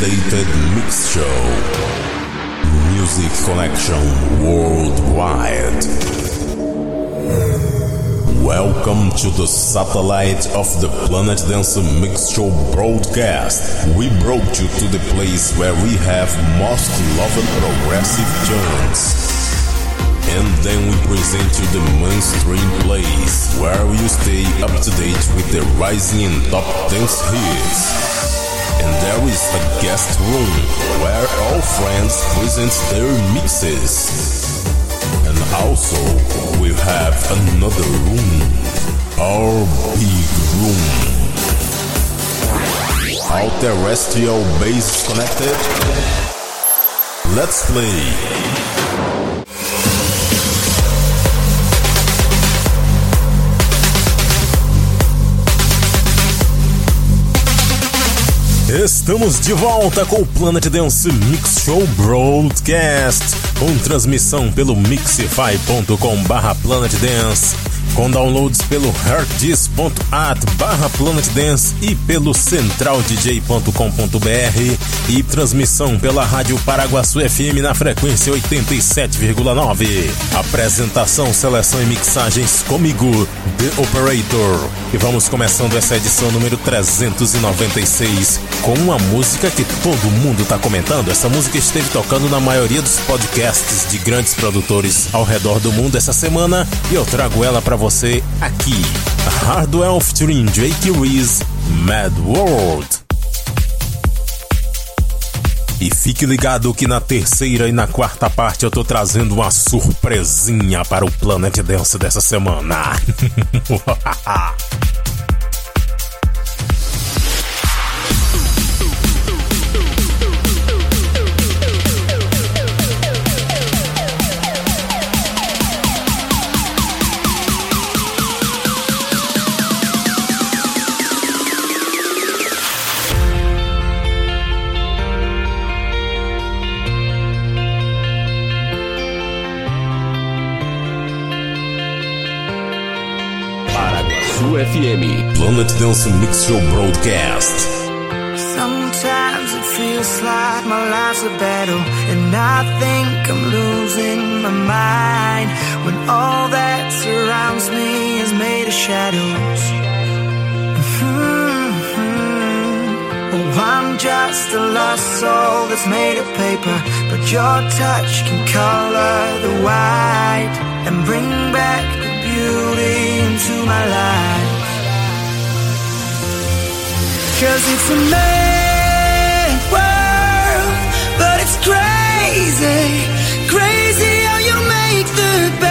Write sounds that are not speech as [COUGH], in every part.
updated mix show. Music Connection Worldwide. Welcome to the satellite of the Planet Dance Mix Show broadcast. We brought you to the place where we have most loved progressive tunes. And then we present you the mainstream place where you stay up to date with the rising and top dance hits. And there is a guest room where all friends present their mixes. And also we have another room, our big room. All terrestrial base connected. Let's play. Estamos de volta com o Planet Dance Mix Show Broadcast, com transmissão pelo mixify.com barra Planet Dance, com downloads pelo harddisk.at barra Planet Dance e pelo centraldj.com.br e transmissão pela Rádio Paraguaçu FM na frequência 87,9. Apresentação, seleção e mixagens comigo, The Operator. E vamos começando essa edição número 396 com uma música que todo mundo tá comentando. Essa música esteve tocando na maioria dos podcasts de grandes produtores ao redor do mundo essa semana e eu trago ela para você aqui. Hardwell featuring Drake Reese, Mad World. E fique ligado que na terceira e na quarta parte eu tô trazendo uma surpresinha para o Planet Dance dessa semana. [LAUGHS] FM. Planet Dance Mix Show Broadcast. Sometimes it feels like my life's a battle, and I think I'm losing my mind when all that surrounds me is made of shadows. Mm-hmm. Oh, I'm just a lost soul that's made of paper, but your touch can color the white and bring back the beauty into my life. Cause it's a mad world, but it's crazy, crazy how you make the bad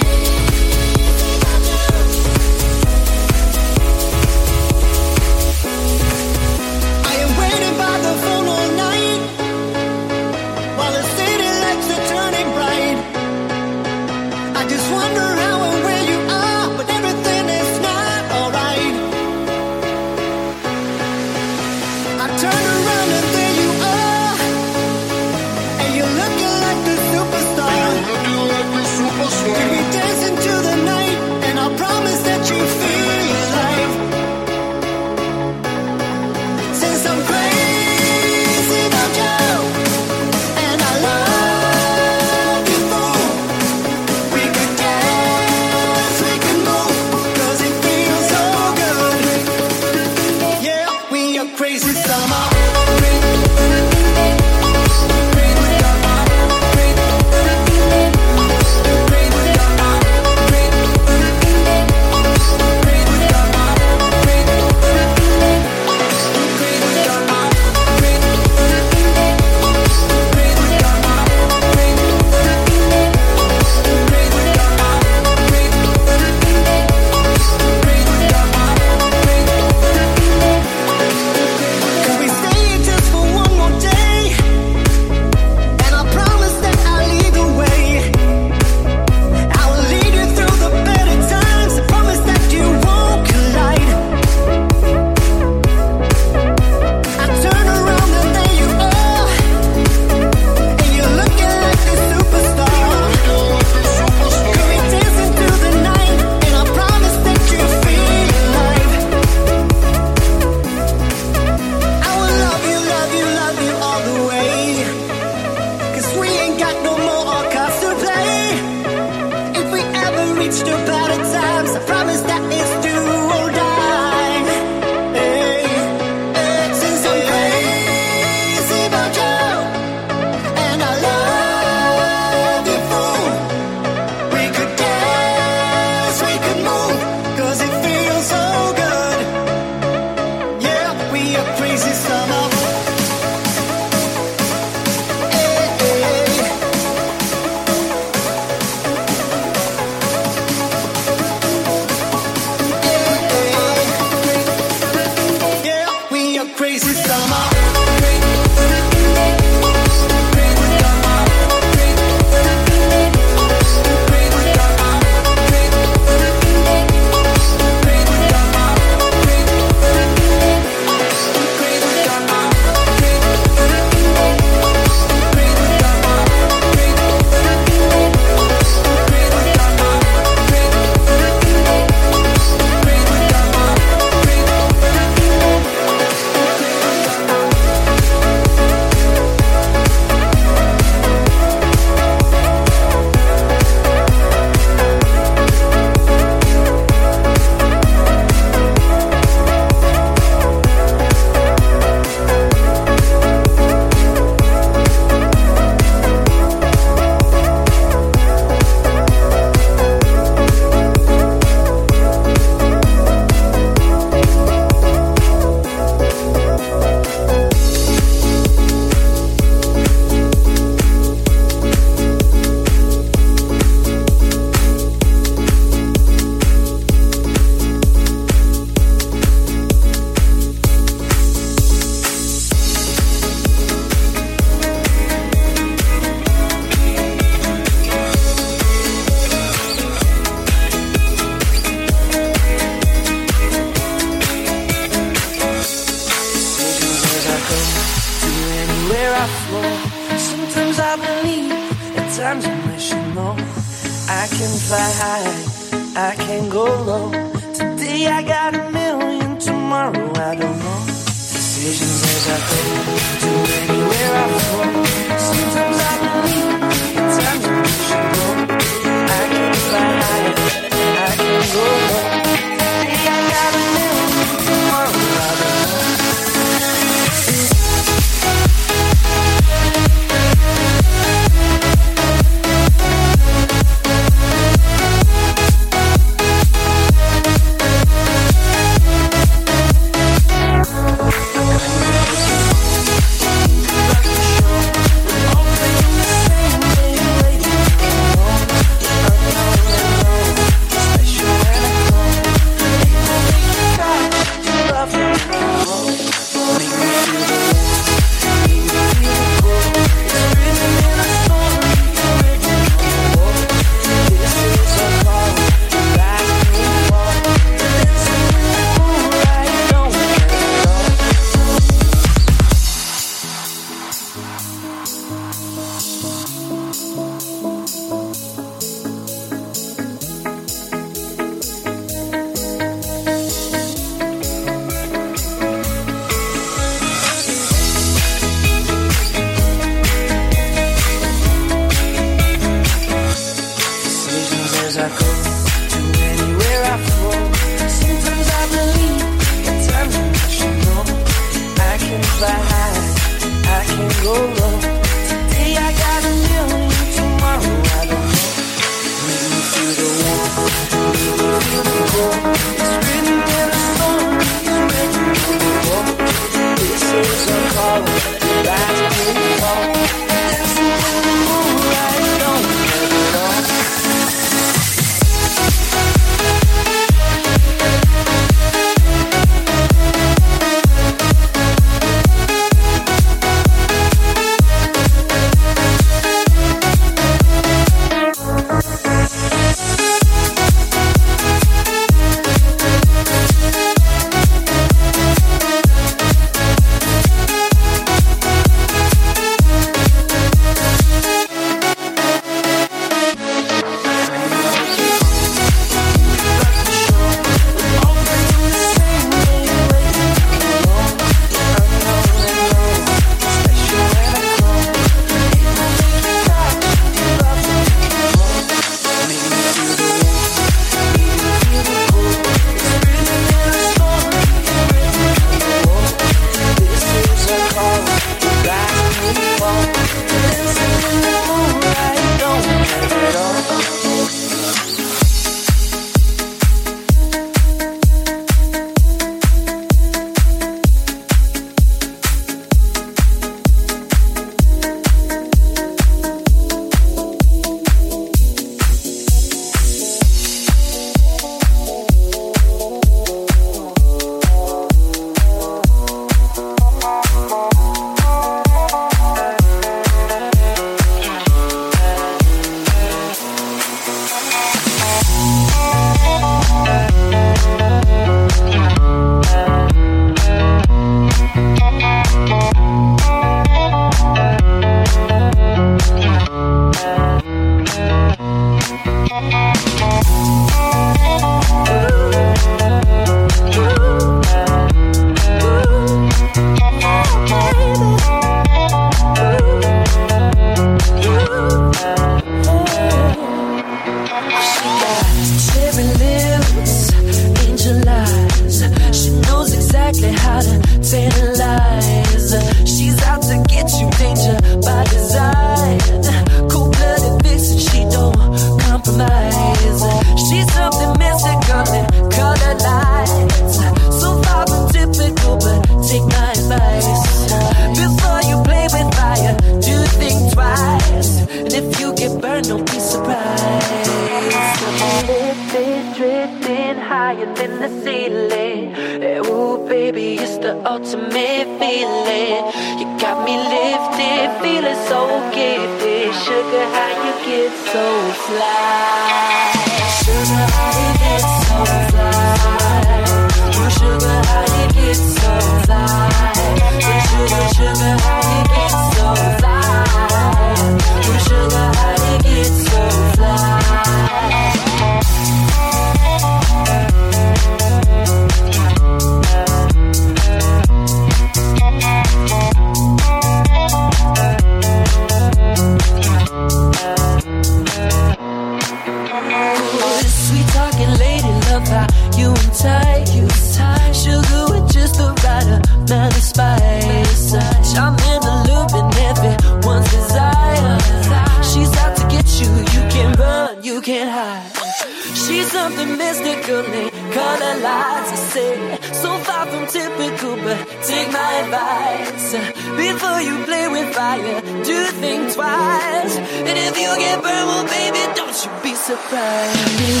surprise.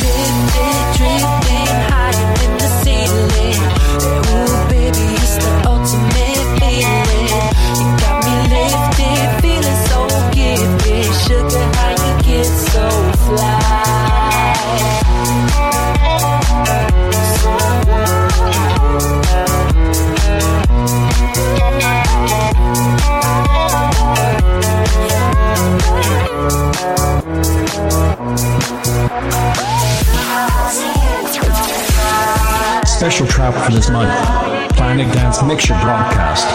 Mixture Broadcast.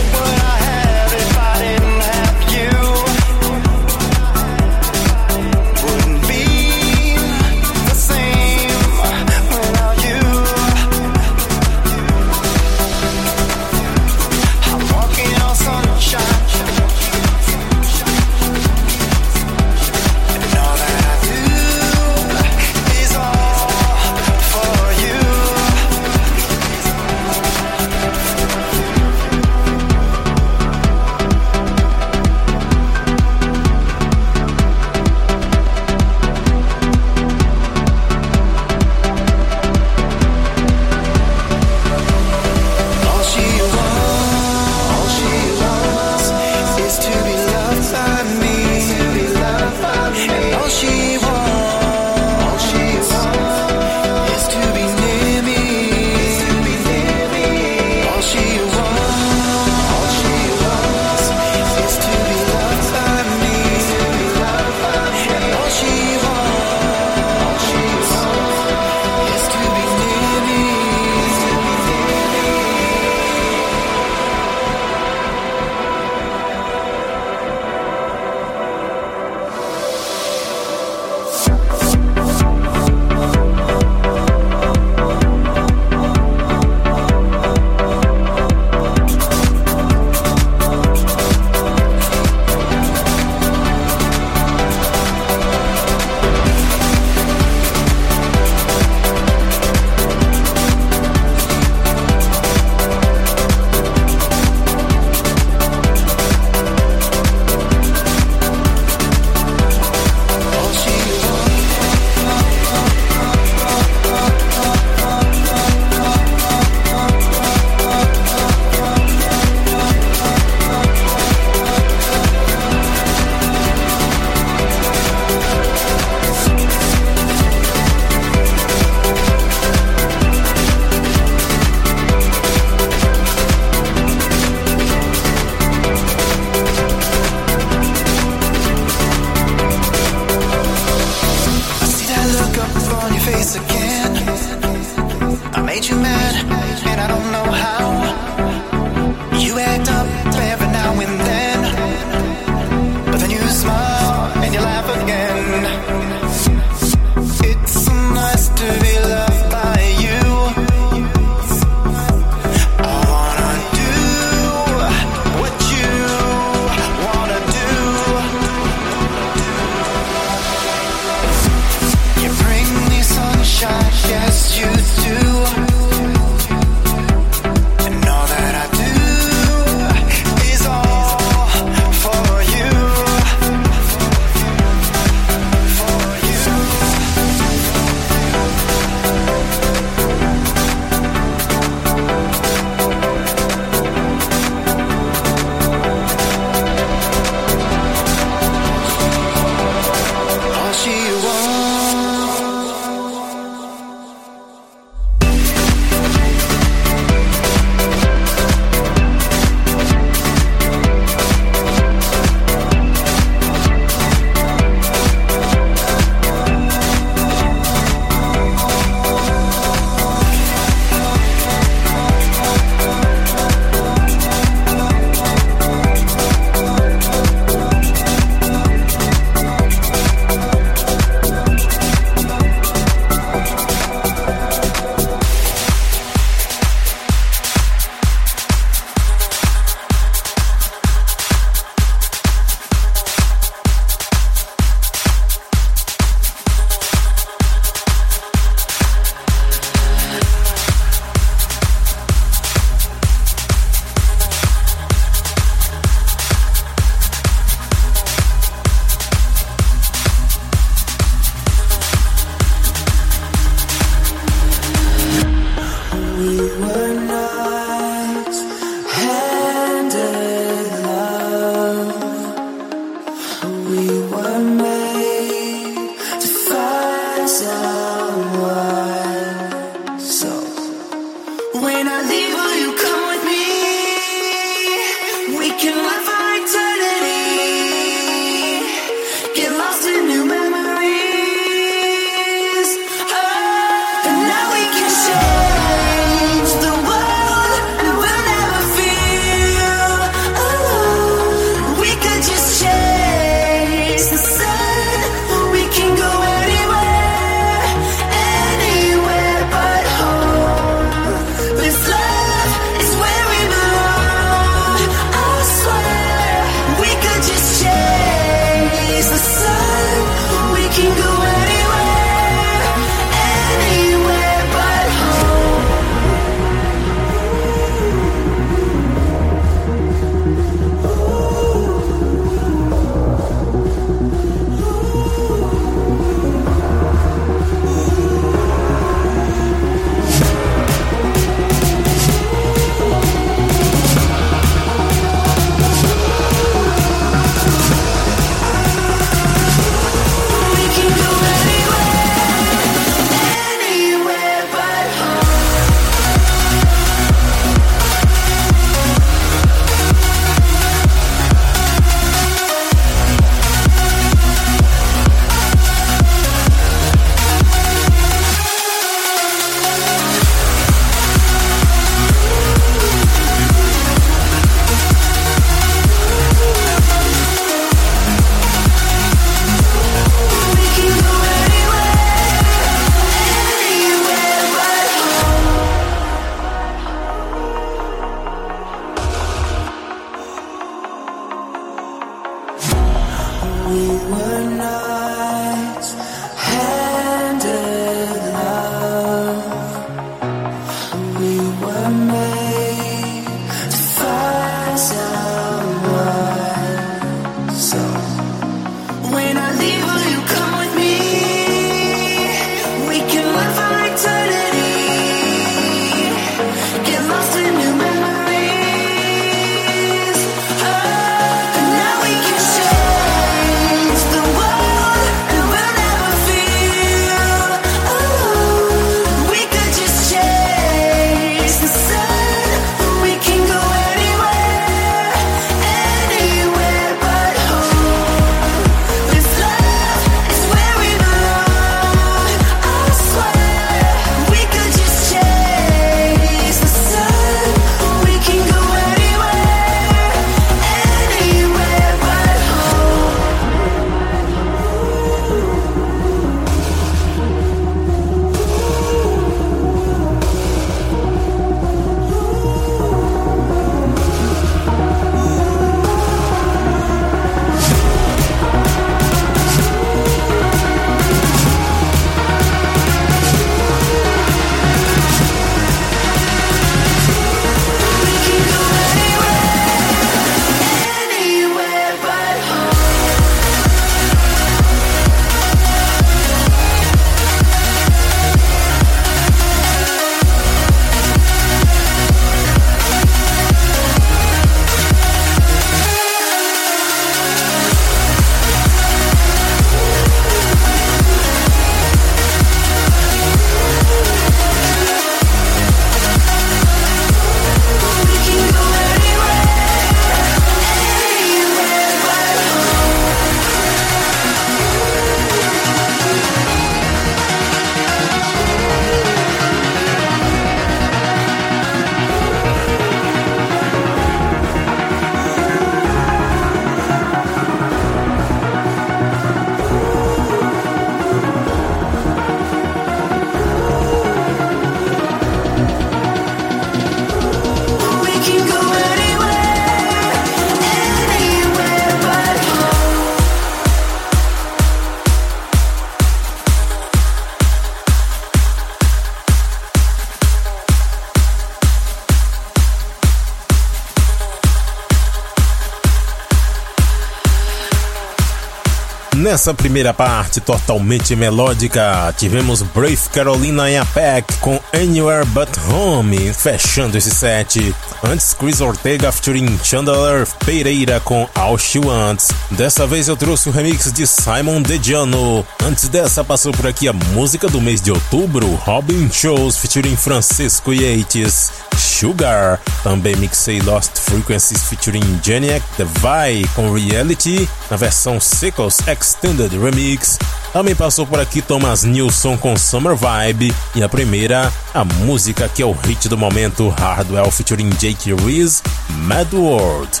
Nessa primeira parte totalmente melódica, tivemos Brave Carolina e a Pack com Anywhere But Home, fechando esse set. Antes, Chris Ortega featuring Chandler Pereira com All She Wants. Dessa vez eu trouxe o remix de Simon DeJano. Antes dessa, passou por aqui a música do mês de outubro, Robin Shows featuring Francisco Yates. Sugar. Também mixei Lost Frequencies featuring Janiac Vai com Reality na versão Sickles Extended Remix. Também passou por aqui Thomas Nilsson com Summer Vibe e a primeira, a música que é o hit do momento, Hardwell featuring Jake Reese, Mad World.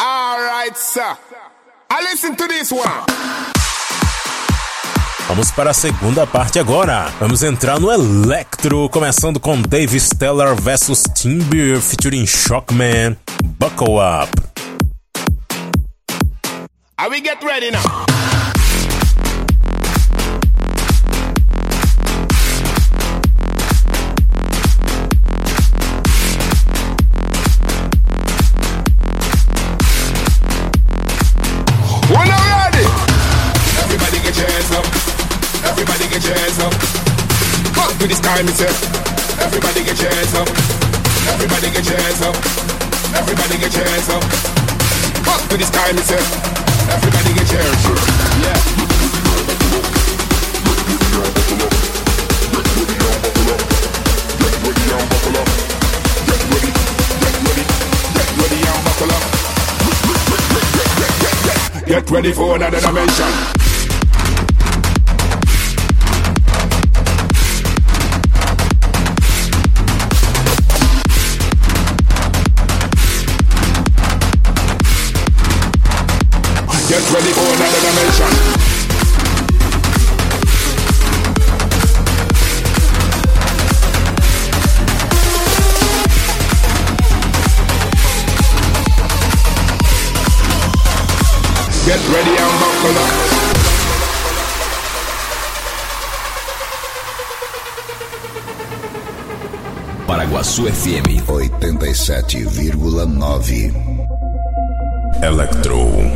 Alright, sir. I listen to this one. Vamos para a segunda parte agora. Vamos entrar no Electro, começando com Dave Stellar vs Timber featuring Shockman. Buckle up. Are we get ready now? Get your hands up. Up to the sky, me say. Everybody get your hands up. Everybody get your hands up. Everybody get your hands up. Up to the sky, me say. Everybody get your hands up. Yeah. Get ready for another dimension. Get ready for another dimension. Get ready and buckle up. Paraguaçu FM 87,9 Electro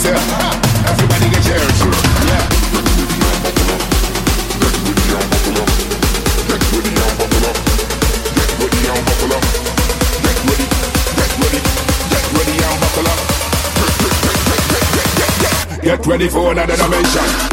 to the sky, me say. Everybody get your hands up. Yeah. Get ready and buckle up. Get ready and buckle up. Get ready, get ready, get ready and buckle up. Get ready for another dimension.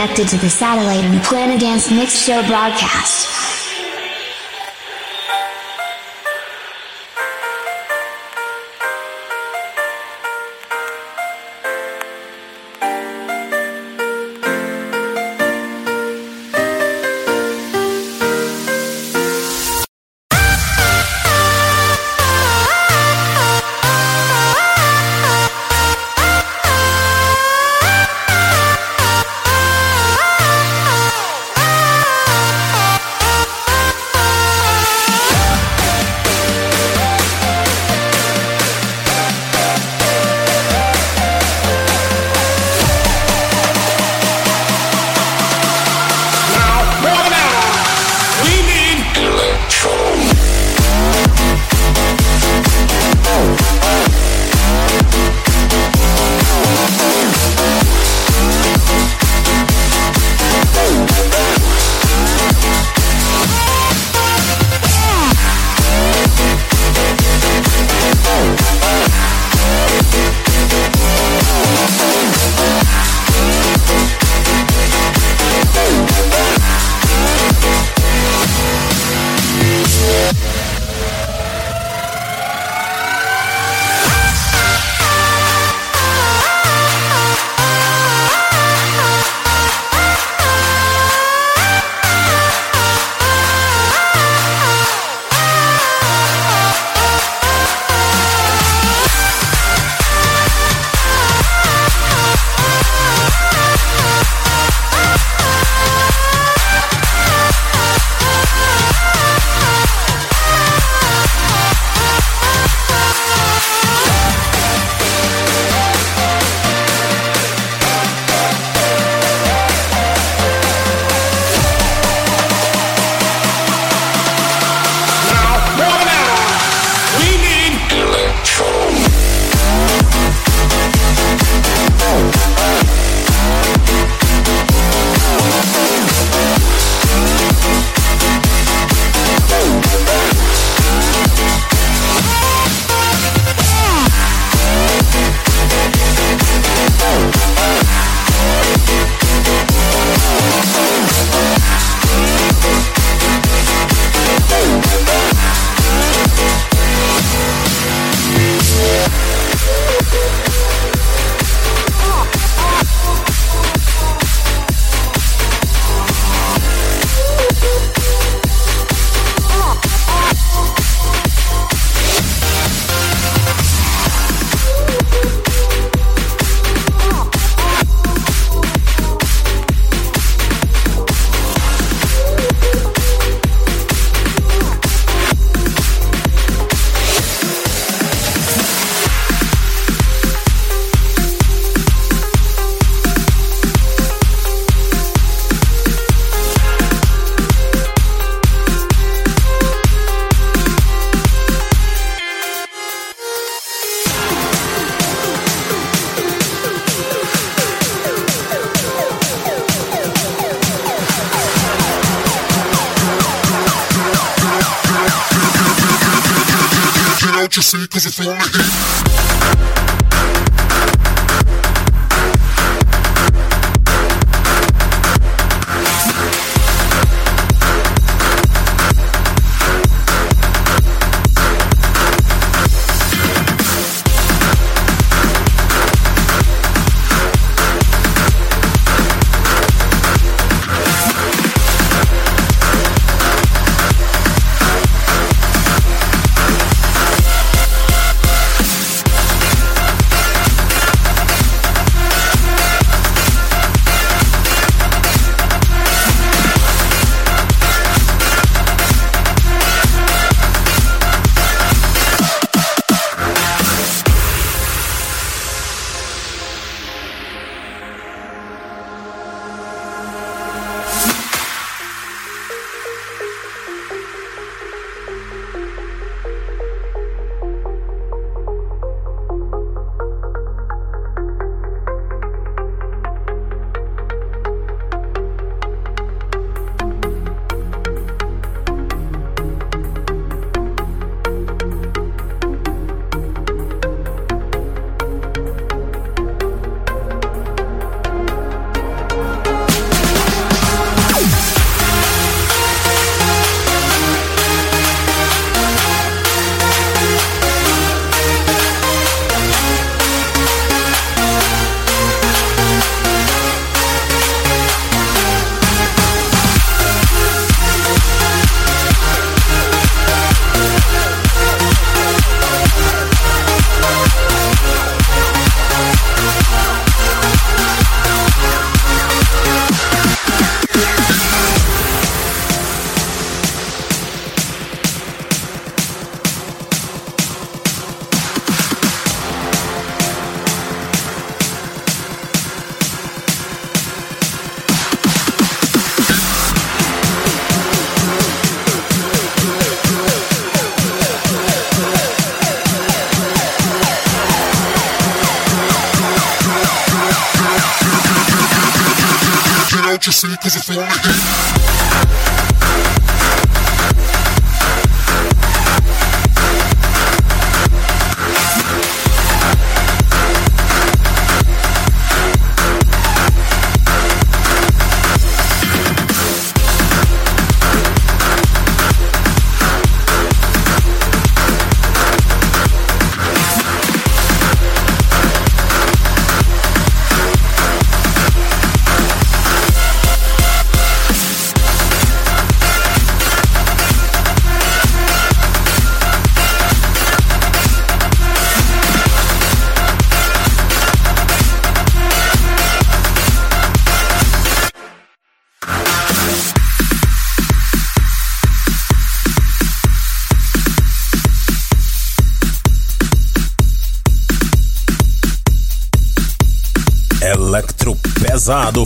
Connected to the satellite and Planet Dance Mix Show broadcast.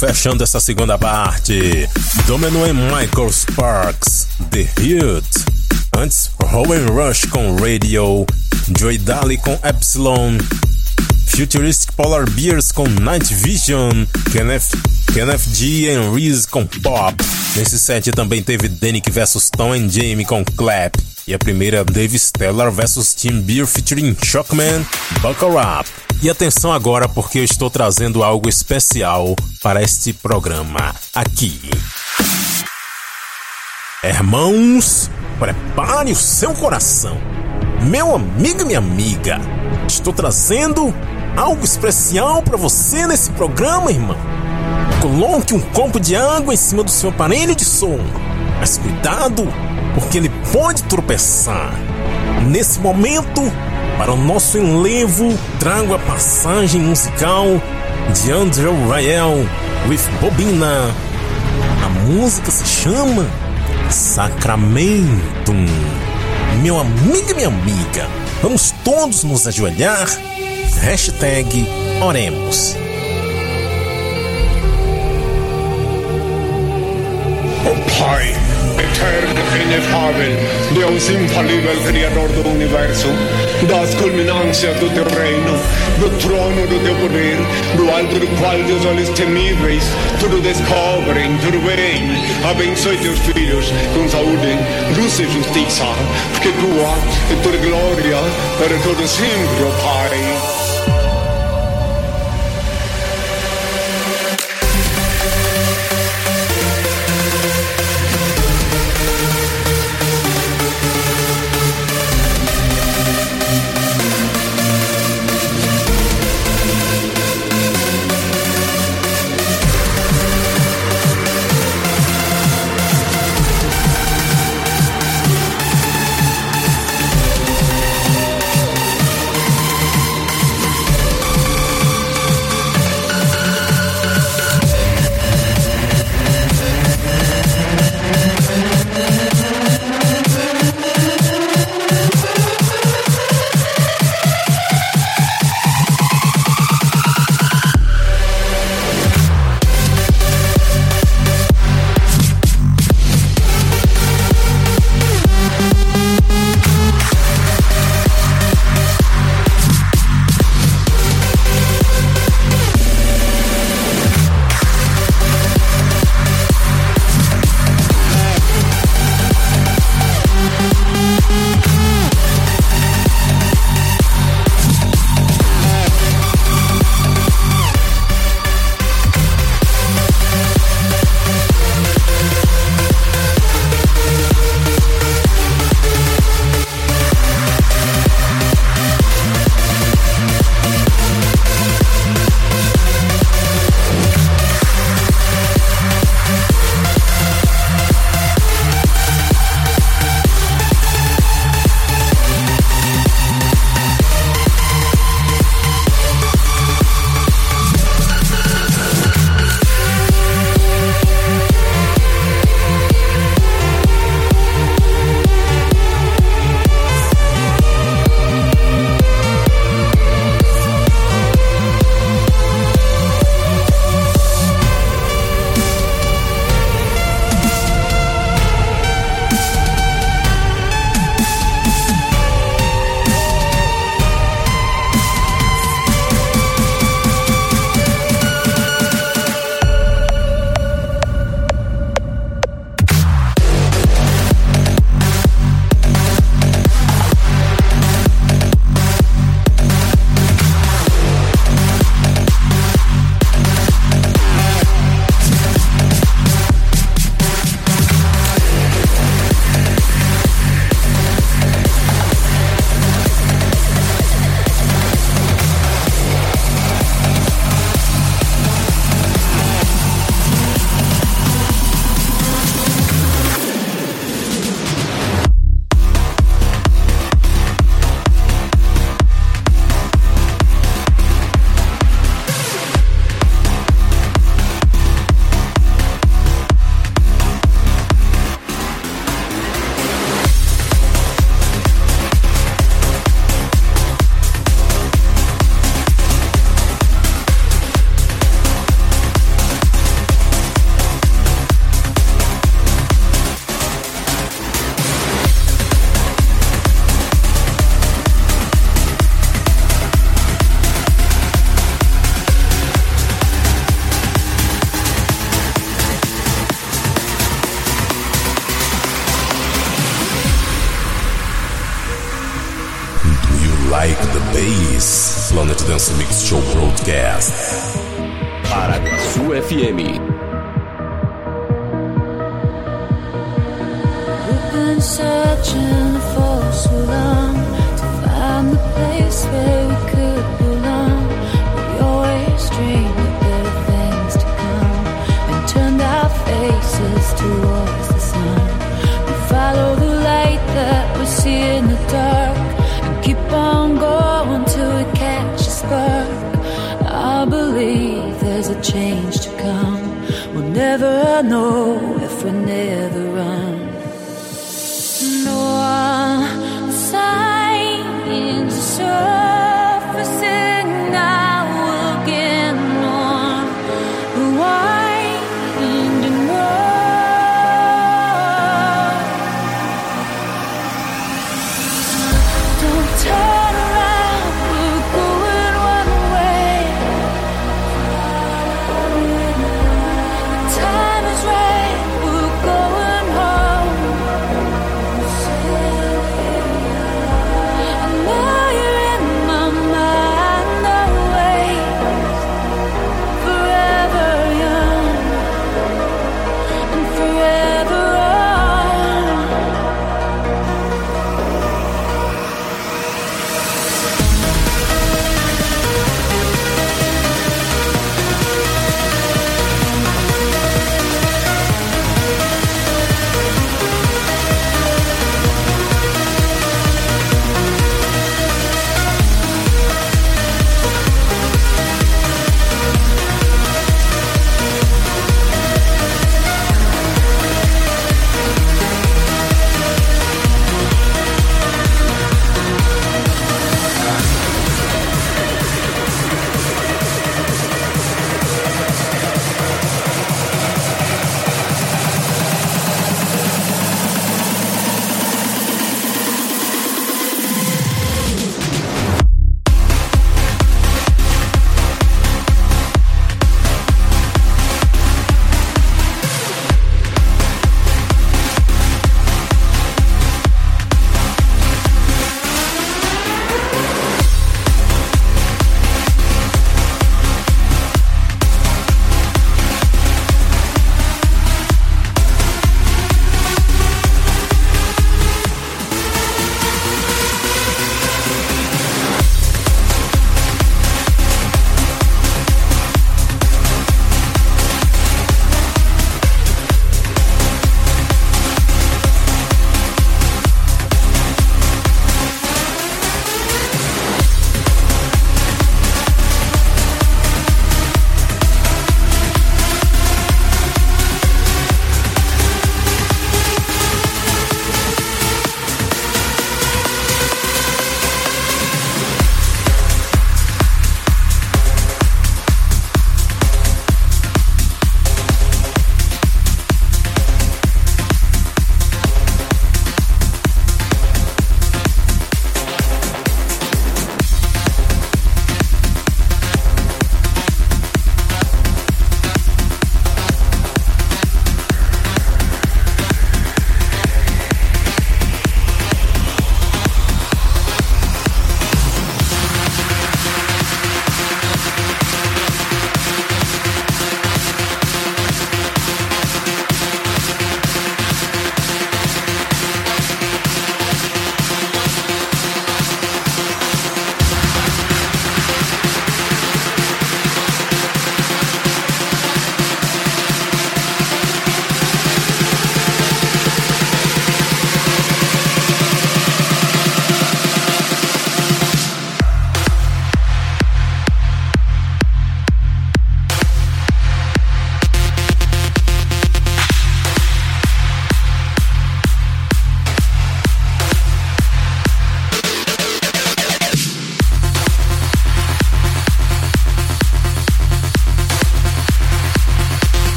Fechando essa segunda parte. Domino e Michael Sparks, The Hit. Antes, Rowan Rush com Radio. Joy Daly com Epsilon. Futuristic Polar Bears com Night Vision. Kenneth, Kenneth G e Reese com Pop. Nesse set também teve Danik vs Tom and Jamie com Clap. E a primeira, Dave Stellar vs Team Beer featuring Shockman, Buckle Up. E atenção agora porque eu estou trazendo algo especial para este programa aqui. Irmãos, prepare o seu coração. Meu amigo e minha amiga, estou trazendo algo especial para você nesse programa, irmão. Coloque um copo de água em cima do seu aparelho de som. Mas cuidado, porque ele pode tropeçar. Nesse momento, para o nosso enlevo, trago a passagem musical de Andrew Rael with Bobina. A música se chama Sacramento. Meu amigo e minha amiga, vamos todos nos ajoelhar. Hashtag Oremos. Oh Pai, eterno e Dios infalible, Criador do universo, das culminância do teu reino, do trono do teu poder, do alto do qual teus olhos temíveis tudo descobrem, tudo bem. Abençoe teus filhos com saúde, luz e justiça, porque tua é tua glória para todo sempre, oh Pai.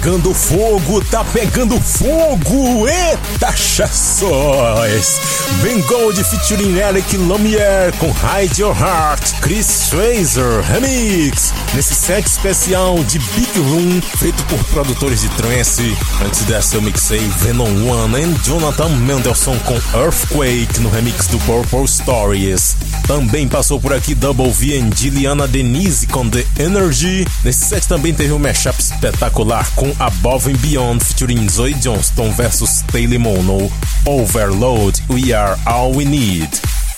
Pegando fogo, tá pegando fogo! Eita, chações! Ben Gold featuring Eric Lumiere com Hide Your Heart, Chris Fraser Remix, nesse set especial de Big Room, feito por produtores de trance. Antes dessa eu mixei Venom One e Jonathan Mendelssohn com Earthquake no remix do Purple Stories. Também passou por aqui Double V e Gilliana Denise com The Energy. Nesse set também teve um mashup espetacular com Above and Beyond featuring Zoe Johnston versus Taylor Mono. Overload, We Are All We Need.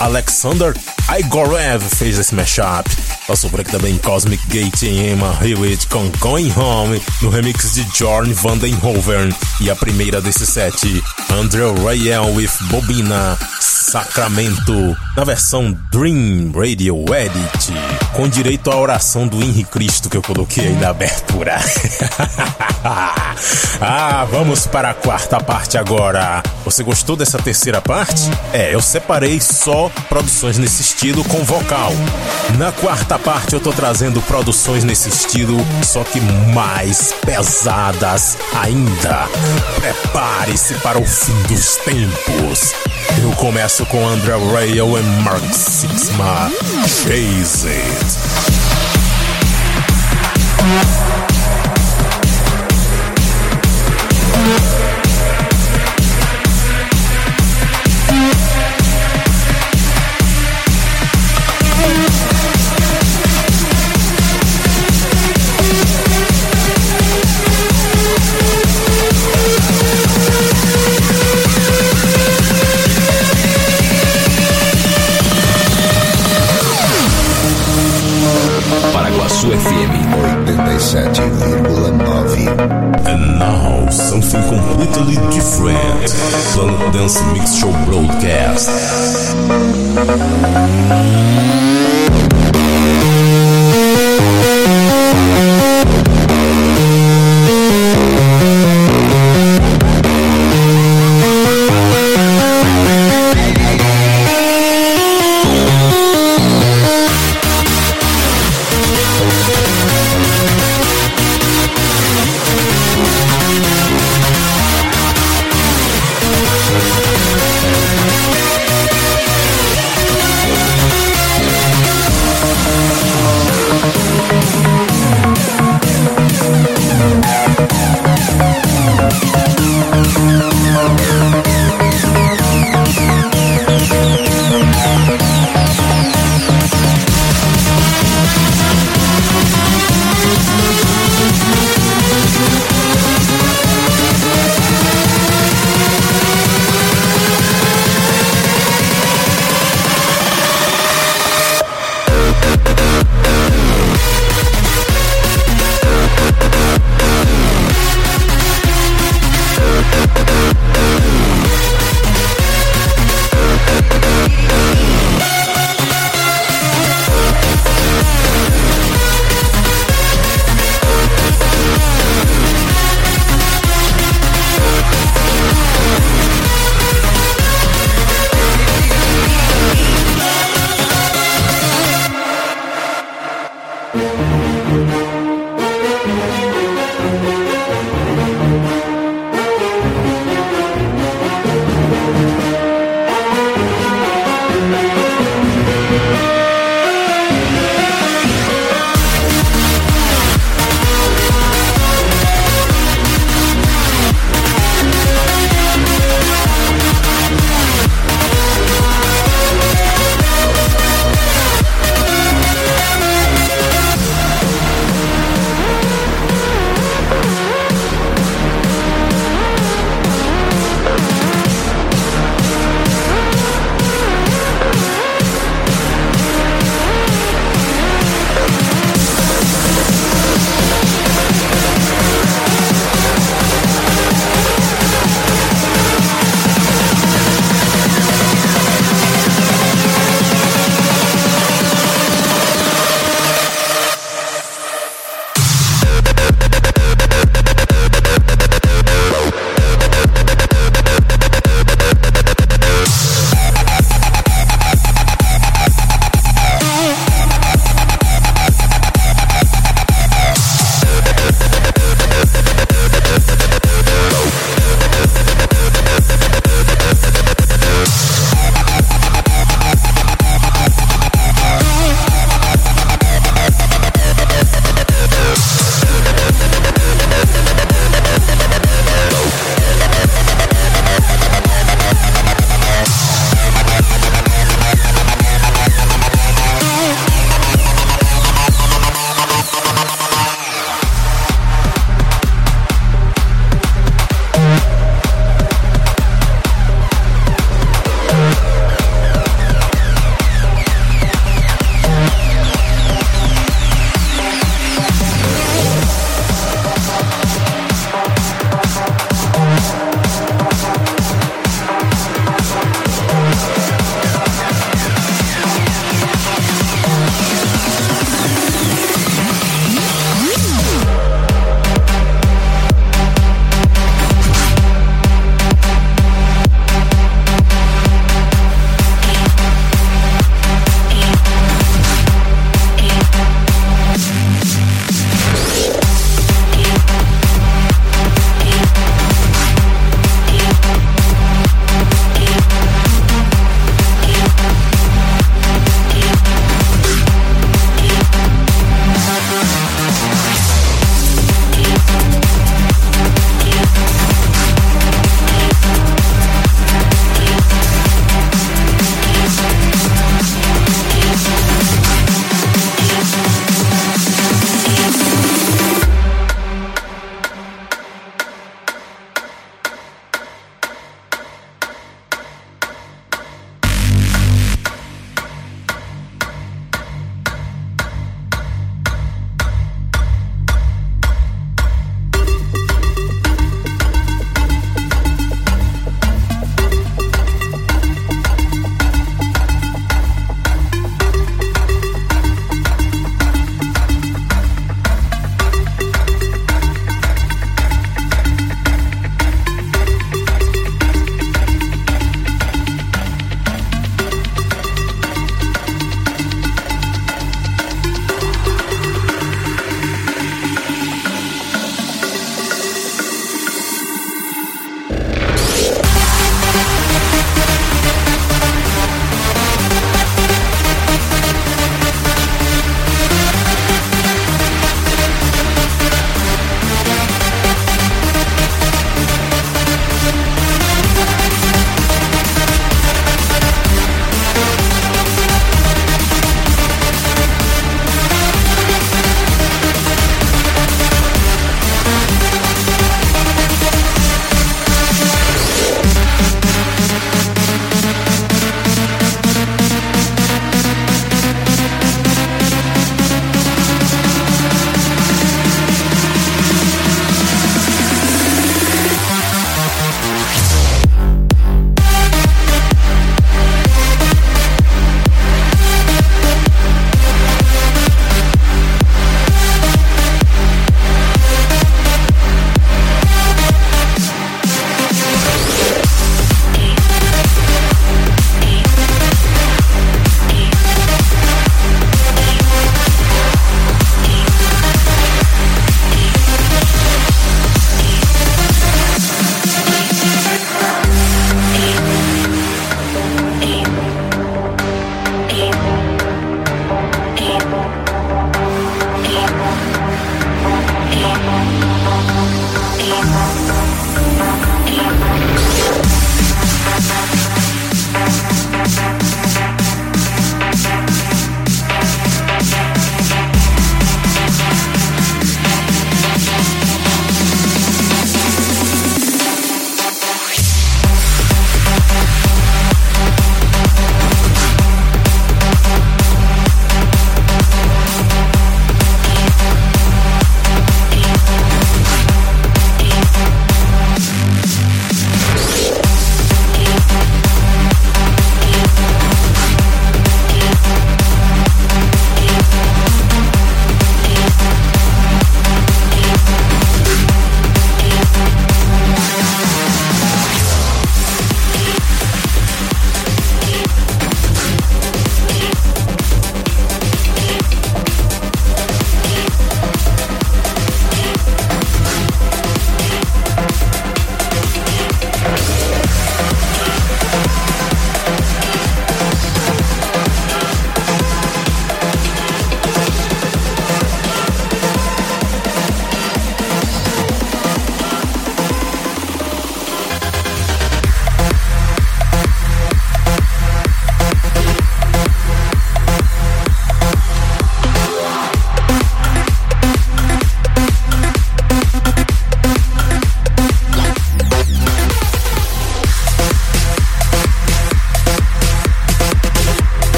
Alexander Igorev fez esse mashup. Passou por aqui também Cosmic Gate e Emma Hewitt com Going Home no remix de Jorn Vandenhoven. E a primeira desse set, Andrew Rayel with Bobina Sacramento, na versão Dream Radio Edit, com direito à oração do Henri Cristo que eu coloquei aí na abertura. [LAUGHS] ah, vamos para a quarta parte agora. Você gostou dessa terceira parte? É, eu separei só produções nesse estilo com vocal. Na quarta parte eu tô trazendo produções nesse estilo, só que mais pesadas ainda. Prepare-se para o fim dos tempos. Eu começo com André Rail e Mark Sixma. Chase It.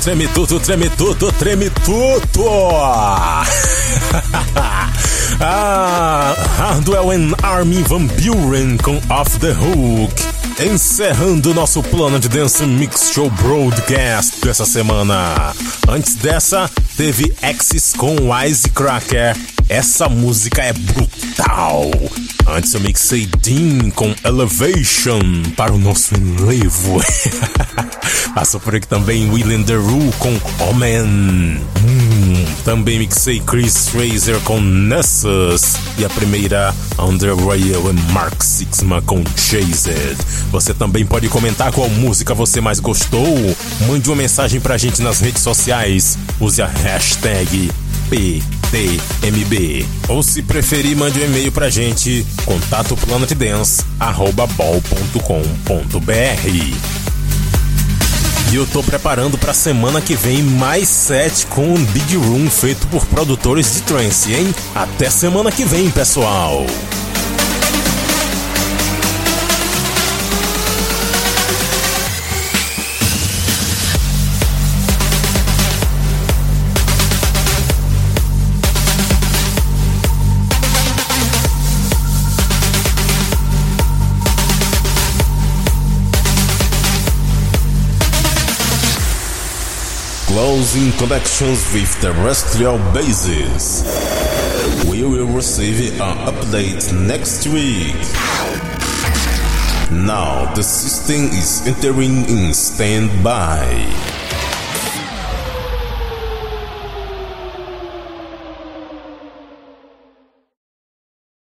Treme tudo, treme tudo, treme tudo. [LAUGHS] ah, Hardwell and Armin Van Buren com Off the Hook. encerrando nosso plano de Dance Mix Show Broadcast dessa semana. Antes dessa, teve Axis com Wisecracker. Essa música é brutal. Antes eu mixei Dean com Elevation para o nosso enlevo. [LAUGHS] Passou por aqui também William Deru com Omen. Hum, também mixei Chris Fraser com Nessus. E a primeira, Under Rail e Mark Sixma com Chased. Você também pode comentar qual música você mais gostou. Mande uma mensagem pra gente nas redes sociais. Use a hashtag PTMB. Ou se preferir, mande um e-mail pra gente, contato planetdance.bol.com.br. E eu tô preparando pra semana que vem mais set com um Big Room feito por produtores de trance, hein? Até semana que vem, pessoal! Closing connections with terrestrial bases. We will receive an update next week. Now the system is entering in standby.